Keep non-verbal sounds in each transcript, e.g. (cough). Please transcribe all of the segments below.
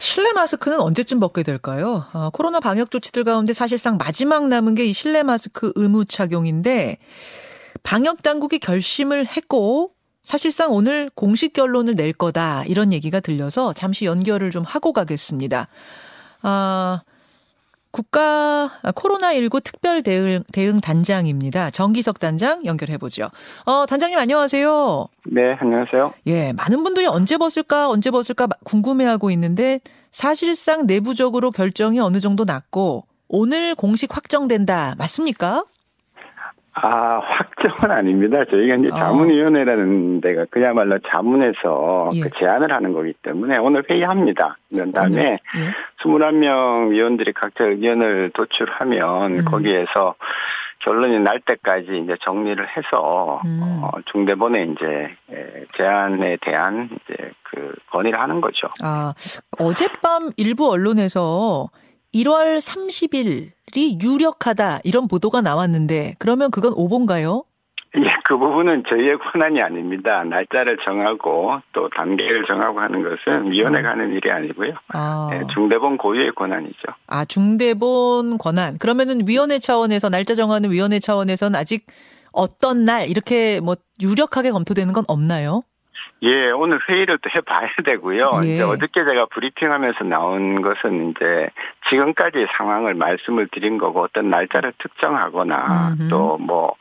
실내 마스크는 언제쯤 벗게 될까요? 아, 코로나 방역 조치들 가운데 사실상 마지막 남은 게 이 실내 마스크 의무 착용인데 방역 당국이 결심을 했고 사실상 오늘 공식 결론을 낼 거다 이런 얘기가 들려서 잠시 연결을 좀 하고 가겠습니다. 아, 국가 코로나19 특별 대응, 대응 단장입니다. 정기석 단장 연결해 보죠. 어, 단장님 안녕하세요. 네, 안녕하세요. 예, 많은 분들이 언제 벗을까, 언제 벗을까 궁금해하고 있는데 사실상 내부적으로 결정이 어느 정도 났고 오늘 공식 확정된다. 맞습니까? 아, 확정은 아닙니다. 저희가 이제 어. 자문위원회라는 데가 그야말로 자문해서 예. 그 제안을 하는 거기 때문에 오늘 회의합니다. 그런 다음에 예. 21명 위원들이 각자 의견을 도출하면 음. 거기에서 결론이 날 때까지 이제 정리를 해서 음. 어, 중대본에 이제 제안에 대한 이제 그 건의를 하는 거죠. 아 어젯밤 일부 언론에서 1월 30일이 유력하다 이런 보도가 나왔는데 그러면 그건 오본가요? 예, 그 부분은 저희의 권한이 아닙니다. 날짜를 정하고 또 단계를 정하고 하는 것은 위원회가 어. 하는 일이 아니고요. 아. 네, 중대본 고유의 권한이죠. 아, 중대본 권한. 그러면은 위원회 차원에서 날짜 정하는 위원회 차원에서는 아직 어떤 날 이렇게 뭐 유력하게 검토되는 건 없나요? 예, 오늘 회의를 또 해봐야 되고요. 예. 이제 어저께 제가 브리핑하면서 나온 것은 이제 지금까지 상황을 말씀을 드린 거고 어떤 날짜를 특정하거나 또 뭐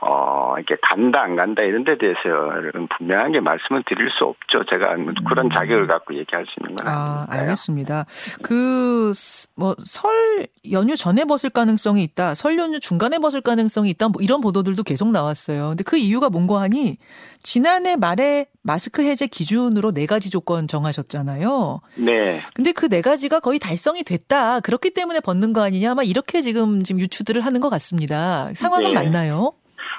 어, 이렇게 간다, 안 간다, 이런 데 대해서는 분명하게 말씀을 드릴 수 없죠. 제가 뭐 그런 음. 자격을 갖고 얘기할 수 있는 건 아, 아니니까요. 알겠습니다. 그, 뭐, 설 연휴 전에 벗을 가능성이 있다, 설 연휴 중간에 벗을 가능성이 있다, 뭐 이런 보도들도 계속 나왔어요. 근데 그 이유가 뭔고 하니, 지난해 말에 마스크 해제 기준으로 네 가지 조건 정하셨잖아요. 네. 근데 그 네 가지가 거의 달성이 됐다. 그렇기 때문에 벗는 거 아니냐. 아마 이렇게 지금 지금 유추들을 하는 것 같습니다. 상황은 네. 맞나요?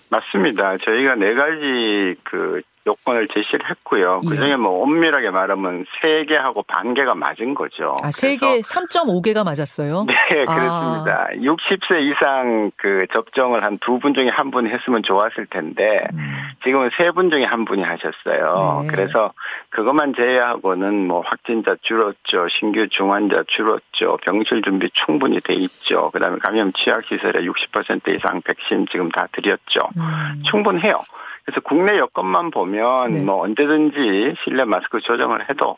맞습니다. 저희가 네 가지 그 요건을 제시를 했고요. 예. 그중에 뭐 엄밀하게 말하면 3개하고 반 개가 맞은 거죠. 아, 3개, 3.5개가 맞았어요? (laughs) 네, 그렇습니다. 아. 60세 이상 그 접종을 한 두 분 중에 한 분이 했으면 좋았을 텐데, 음. 지금은 세 분 중에 한 분이 하셨어요. 네. 그래서 그것만 제외하고는 뭐 확진자 줄었죠. 신규 중환자 줄었죠. 병실 준비 충분히 돼 있죠. 그 다음에 감염 취약시설에 60% 이상 백신 지금 다 드렸죠. 음. 충분해요. 그래서 국내 여건만 보면 네. 뭐 언제든지 실내 마스크 조정을 해도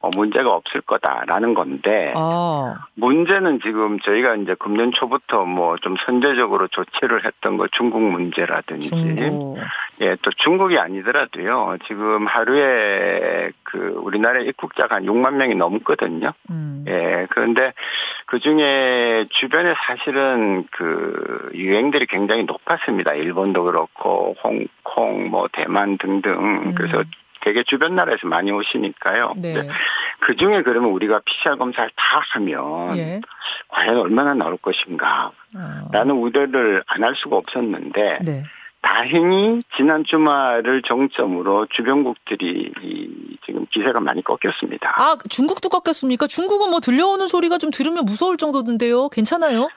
어, 문제가 없을 거다라는 건데 아. 문제는 지금 저희가 이제 금년 초부터 뭐 좀 선제적으로 조치를 했던 거 중국 문제라든지 중국. 예, 또 중국이 아니더라도요. 지금 하루에 그 우리나라 입국자가 한 6만 명이 넘거든요. 음. 예, 그런데 그 중에 주변에 사실은 그 유행들이 굉장히 높았습니다. 일본도 그렇고 홍콩, 뭐 대만 등등. 음. 그래서 되게 주변 나라에서 많이 오시니까요. 네. 그 중에 그러면 우리가 PCR 검사를 다 하면 예. 과연 얼마나 나올 것인가 아. 라는 우려를 안 할 수가 없었는데 네. 다행히 지난 주말을 정점으로 주변국들이 지금 기세가 많이 꺾였습니다. 아, 중국도 꺾였습니까? 중국은 뭐 들려오는 소리가 좀 들으면 무서울 정도던데요. 괜찮아요?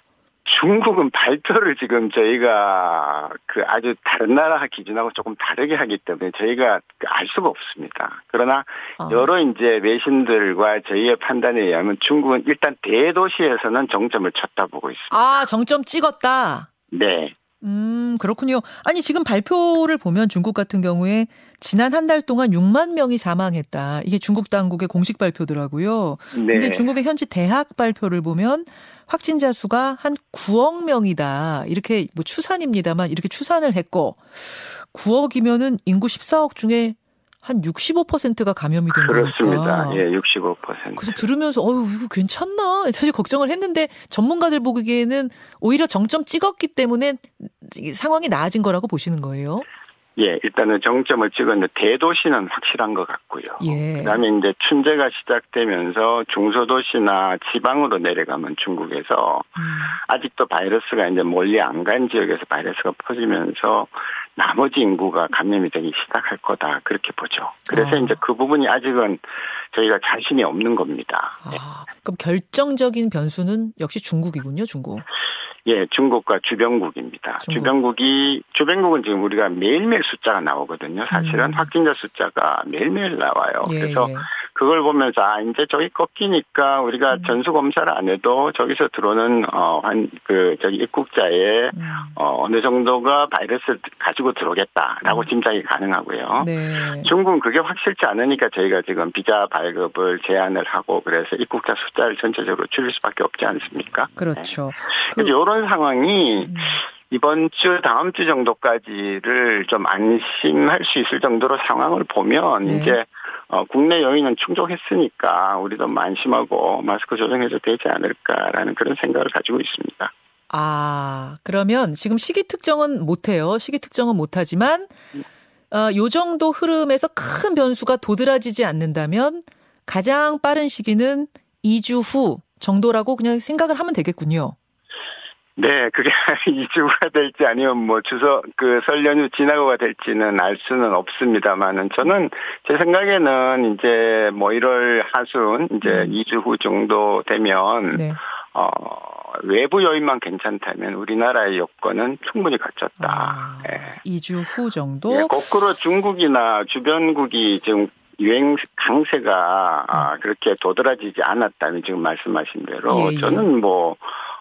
중국은 발표를 지금 저희가 그 아주 다른 나라 기준하고 조금 다르게 하기 때문에 저희가 알 수가 없습니다. 그러나 어. 여러 이제 외신들과 저희의 판단에 의하면 중국은 일단 대도시에서는 정점을 쳤다 보고 있습니다. 아, 정점 찍었다? 네. 음, 그렇군요. 아니, 지금 발표를 보면 중국 같은 경우에 지난 한 달 동안 6만 명이 사망했다. 이게 중국 당국의 공식 발표더라고요. 네. 근데 중국의 현지 대학 발표를 보면 확진자 수가 한 9억 명이다. 이렇게 뭐 추산입니다만 이렇게 추산을 했고 9억이면은 인구 14억 중에 한 65%가 감염이 된 그렇습니다. 거니까. 예, 65%. 그래서 들으면서 어유 이거 괜찮나? 사실 걱정을 했는데 전문가들 보기에는 오히려 정점 찍었기 때문에 상황이 나아진 거라고 보시는 거예요. 예, 일단은 정점을 찍었는데 대도시는 확실한 것 같고요. 예. 그다음에 이제 춘제가 시작되면서 중소도시나 지방으로 내려가면 중국에서 음. 아직도 바이러스가 이제 멀리 안 간 지역에서 바이러스가 퍼지면서 나머지 인구가 감염이 되기 시작할 거다 그렇게 보죠. 그래서 아. 이제 그 부분이 아직은 저희가 자신이 없는 겁니다. 아, 네. 그럼 결정적인 변수는 역시 중국이군요, 중국. 예, 중국과 주변국입니다. 중국. 주변국이 주변국은 지금 우리가 매일매일 숫자가 나오거든요. 사실은 음. 확진자 숫자가 매일매일 나와요. 예, 그래서 예. 그걸 보면서 아 이제 저기 꺾이니까 우리가 음. 전수 검사를 안 해도 저기서 들어오는 어한그 저기 입국자의 음. 어 어느 정도가 바이러스를 가지고 들어오겠다라고 음. 짐작이 가능하고요. 네. 중국은 그게 확실치 않으니까 저희가 지금 비자 발급을 제한을 하고 그래서 입국자 숫자를 전체적으로 줄일 수밖에 없지 않습니까? 그렇죠. 네. 그, 이런 상황이 음. 이번 주 다음 주 정도까지를 좀 안심할 수 있을 정도로 상황을 보면 네. 이제 어, 국내 여인은 충족했으니까 우리도 안심하고 마스크 조정해도 되지 않을까라는 그런 생각을 가지고 있습니다. 아 그러면 지금 시기 특정은 못해요. 시기 특정은 못하지만 어, 요 정도 흐름에서 큰 변수가 도드라지지 않는다면 가장 빠른 시기는 2주 후 정도라고 그냥 생각을 하면 되겠군요. 네, 그게 (laughs) 2주가 될지 아니면 뭐 주서 그설 연휴 지나고가 될지는 알 수는 없습니다만은 저는 제 생각에는 이제 뭐 1월 하순 이제 음. 2주 후 정도 되면 네. 어 외부 요인만 괜찮다면 우리나라의 여건은 충분히 갖췄다. 아, 네. 2주 후 정도? 예, 거꾸로 중국이나 주변국이 지금 유행 강세가 아, 네. 그렇게 도드라지지 않았다면 지금 말씀하신 대로 예, 예. 저는 뭐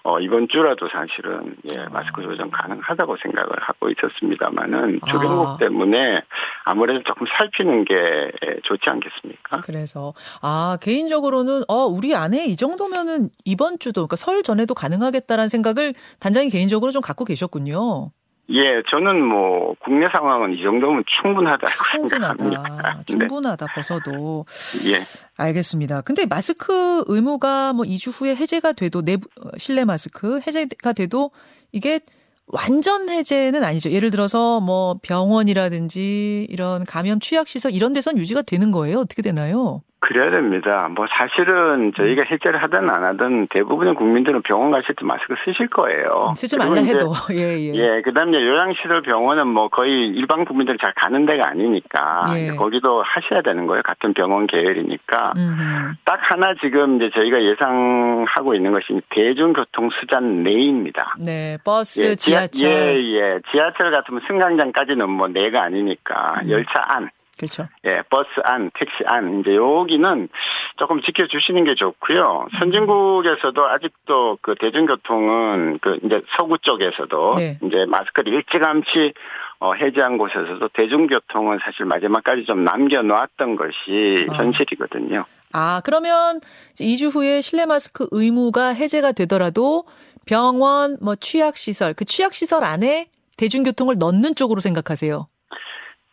어, 이번 주라도 사실은, 예, 아. 마스크 조정 가능하다고 생각을 하고 있었습니다만은, 주변국 아. 때문에 아무래도 조금 살피는 게 좋지 않겠습니까? 그래서, 아, 개인적으로는, 어, 우리 안에 이 정도면은 이번 주도, 그러니까 설 전에도 가능하겠다라는 생각을 단장이 개인적으로 좀 갖고 계셨군요. 예, 저는 뭐 국내 상황은 이 정도면 충분하다고 충분하다. 생각합니다. (laughs) 네. 충분하다 벗어도. 예. 알겠습니다. 근데 마스크 의무가 뭐 2주 후에 해제가 돼도 내부 실내 마스크 해제가 돼도 이게 완전 해제는 아니죠. 예를 들어서 뭐 병원이라든지 이런 감염 취약 시설 이런 데선 유지가 되는 거예요. 어떻게 되나요? 그래야 됩니다. 뭐 사실은 저희가 음. 해제를 하든 안 하든 대부분의 국민들은 병원 가실 때 마스크 쓰실 거예요. 음, 쓰지 말라 해도 (laughs) 예 예. 예 그 다음에 요양시설 병원은 뭐 거의 일반 국민들이 잘 가는 데가 아니니까 예. 거기도 하셔야 되는 거예요. 같은 병원 계열이니까 음흠. 딱 하나 지금 이제 저희가 예상하고 있는 것이 대중교통 수단 내입니다. 네 버스 예, 지하철 예예 예. 지하철 같으면 승강장까지는 뭐 내가 아니니까 음. 열차 안 그렇죠. 예, 버스 안, 택시 안, 이제 여기는 조금 지켜주시는 게 좋고요. 선진국에서도 아직도 그 대중교통은 그 이제 서구 쪽에서도 네. 이제 마스크를 일찌감치 어, 해제한 곳에서도 대중교통은 사실 마지막까지 좀 남겨놓았던 것이 아. 현실이거든요. 아, 그러면 2주 후에 실내 마스크 의무가 해제가 되더라도 병원, 뭐 취약시설, 그 취약시설 안에 대중교통을 넣는 쪽으로 생각하세요?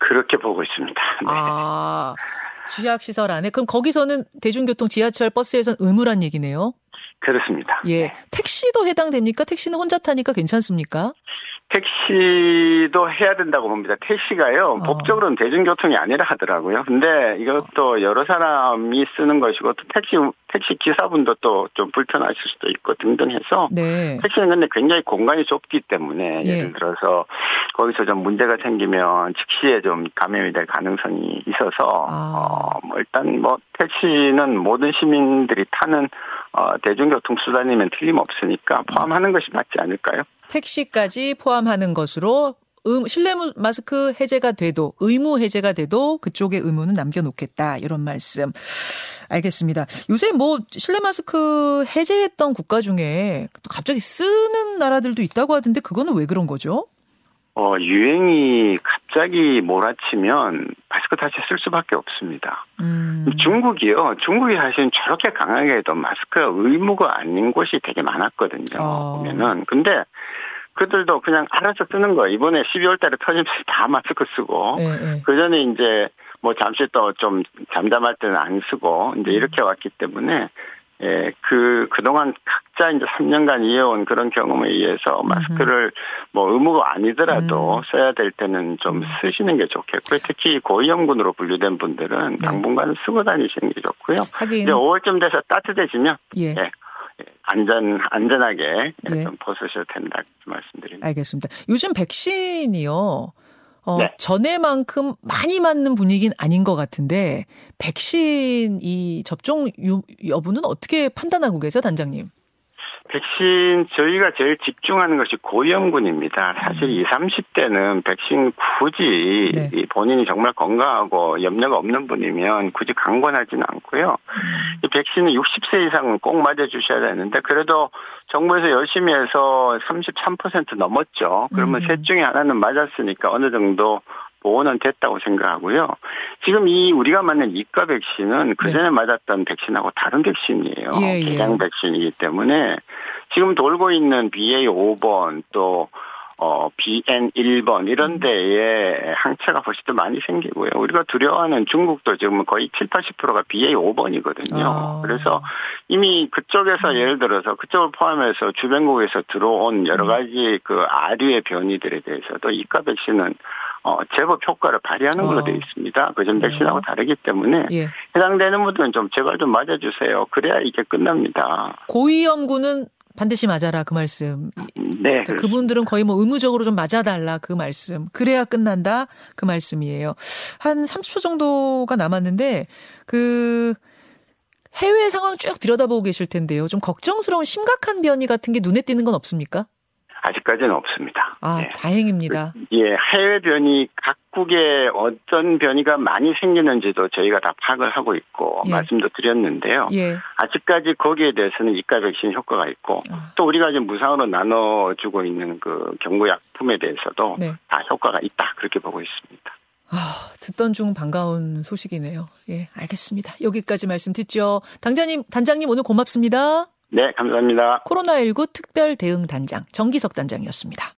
그렇게 보고 있습니다. (laughs) 네. 아, 취약시설 안에? 그럼 거기서는 대중교통 지하철 버스에선 의무란 얘기네요? 그렇습니다. 예. 네. 택시도 해당됩니까? 택시는 혼자 타니까 괜찮습니까? 택시도 해야 된다고 봅니다. 택시가요, 어. 법적으로는 대중교통이 아니라 하더라고요. 근데 이것도 여러 사람이 쓰는 것이고, 또 택시, 택시 기사분도 또 좀 불편하실 수도 있고 등등 해서, 네. 택시는 근데 굉장히 공간이 좁기 때문에, 예. 를 들어서 거기서 좀 문제가 생기면 즉시에 좀 감염이 될 가능성이 있어서, 아. 어, 뭐 일단 뭐 택시는 모든 시민들이 타는 어, 대중교통 수단이면 틀림없으니까 포함하는 것이 맞지 않을까요? 택시까지 포함하는 것으로 음, 실내 마스크 해제가 돼도 의무 해제가 돼도 그쪽의 의무는 남겨놓겠다 이런 말씀 알겠습니다. 요새 뭐 실내 마스크 해제했던 국가 중에 갑자기 쓰는 나라들도 있다고 하던데 그거는 왜 그런 거죠? 어, 유행이 갑자기 몰아치면 마스크 다시 쓸 수밖에 없습니다. 음. 중국이요. 중국이 사실 저렇게 강하게 해도 마스크가 의무가 아닌 곳이 되게 많았거든요. 어. 보면은. 근데 그들도 그냥 알아서 쓰는 거예요. 이번에 12월 달에 터지면서 (laughs) 다 마스크 쓰고. 네, 네. 그 전에 이제 뭐 잠시 또 좀 잠잠할 때는 안 쓰고 이제 이렇게 왔기 때문에 예, 그, 그동안 각자 이제 3년간 이어온 그런 경험에 의해서 마스크를 뭐 의무가 아니더라도 음. 써야 될 때는 좀 음. 쓰시는 게 좋겠고요. 특히 고위험군으로 분류된 분들은 네. 당분간은 쓰고 다니시는 게 좋고요. 하긴. 이제 5월쯤 돼서 따뜻해지면 예. 예. 안전 안전하게 예. 좀 벗으셔도 된다 말씀드립니다. 알겠습니다. 요즘 백신이요. 어, 네. 전에만큼 많이 맞는 분위기는 아닌 것 같은데 백신 이 접종 여부는 어떻게 판단하고 계세요, 단장님? 백신 저희가 제일 집중하는 것이 고위험군입니다. 사실 음. 20, 30대는 백신 굳이 네. 본인이 정말 건강하고 염려가 없는 분이면 굳이 강권하지는 않고요. 음. 이 백신은 60세 이상은 꼭 맞아 주셔야 되는데 그래도 정부에서 열심히 해서 33% 넘었죠. 그러면 음. 셋 중에 하나는 맞았으니까 어느 정도 보호는 됐다고 생각하고요. 지금 이 우리가 맞는 이과 백신은 그전에 네. 맞았던 백신하고 다른 백신이에요. 예, 예. 개량 백신이기 때문에 지금 돌고 있는 BA5번 또 어, BN1번 이런 음. 데에 항체가 훨씬 더 많이 생기고요. 우리가 두려워하는 중국도 지금 거의 7, 80%가 BA5번이거든요. 아. 그래서 이미 그쪽에서 음. 예를 들어서 그쪽을 포함해서 주변국에서 들어온 여러 음. 가지 그 아류의 변이들에 대해서도 이과 백신은 어, 제법 효과를 발휘하는 걸로 어. 되어 있습니다. 그전 백신하고 어. 다르기 때문에 예. 해당되는 분들은 좀 제발 좀 맞아주세요. 그래야 이게 끝납니다. 고위험군은 반드시 맞아라 그 말씀. 네. 그러니까 그분들은 거의 뭐 의무적으로 좀 맞아달라 그 말씀. 그래야 끝난다 그 말씀이에요. 한 30초 정도가 남았는데 그 해외 상황 쭉 들여다보고 계실 텐데요. 좀 걱정스러운 심각한 변이 같은 게 눈에 띄는 건 없습니까? 아직까지는 없습니다. 아, 네. 다행입니다. 예, 해외 변이 각국에 어떤 변이가 많이 생기는지도 저희가 다 파악을 하고 있고 예. 말씀도 드렸는데요. 예. 아직까지 거기에 대해서는 이가 백신 효과가 있고 아. 또 우리가 지금 무상으로 나눠주고 있는 그 경구약품에 대해서도 네. 다 효과가 있다 그렇게 보고 있습니다. 아, 듣던 중 반가운 소식이네요. 예, 알겠습니다. 여기까지 말씀 듣죠. 당장님, 단장님 오늘 고맙습니다. 네, 감사합니다. 코로나19 특별 대응 단장 정기석 단장이었습니다.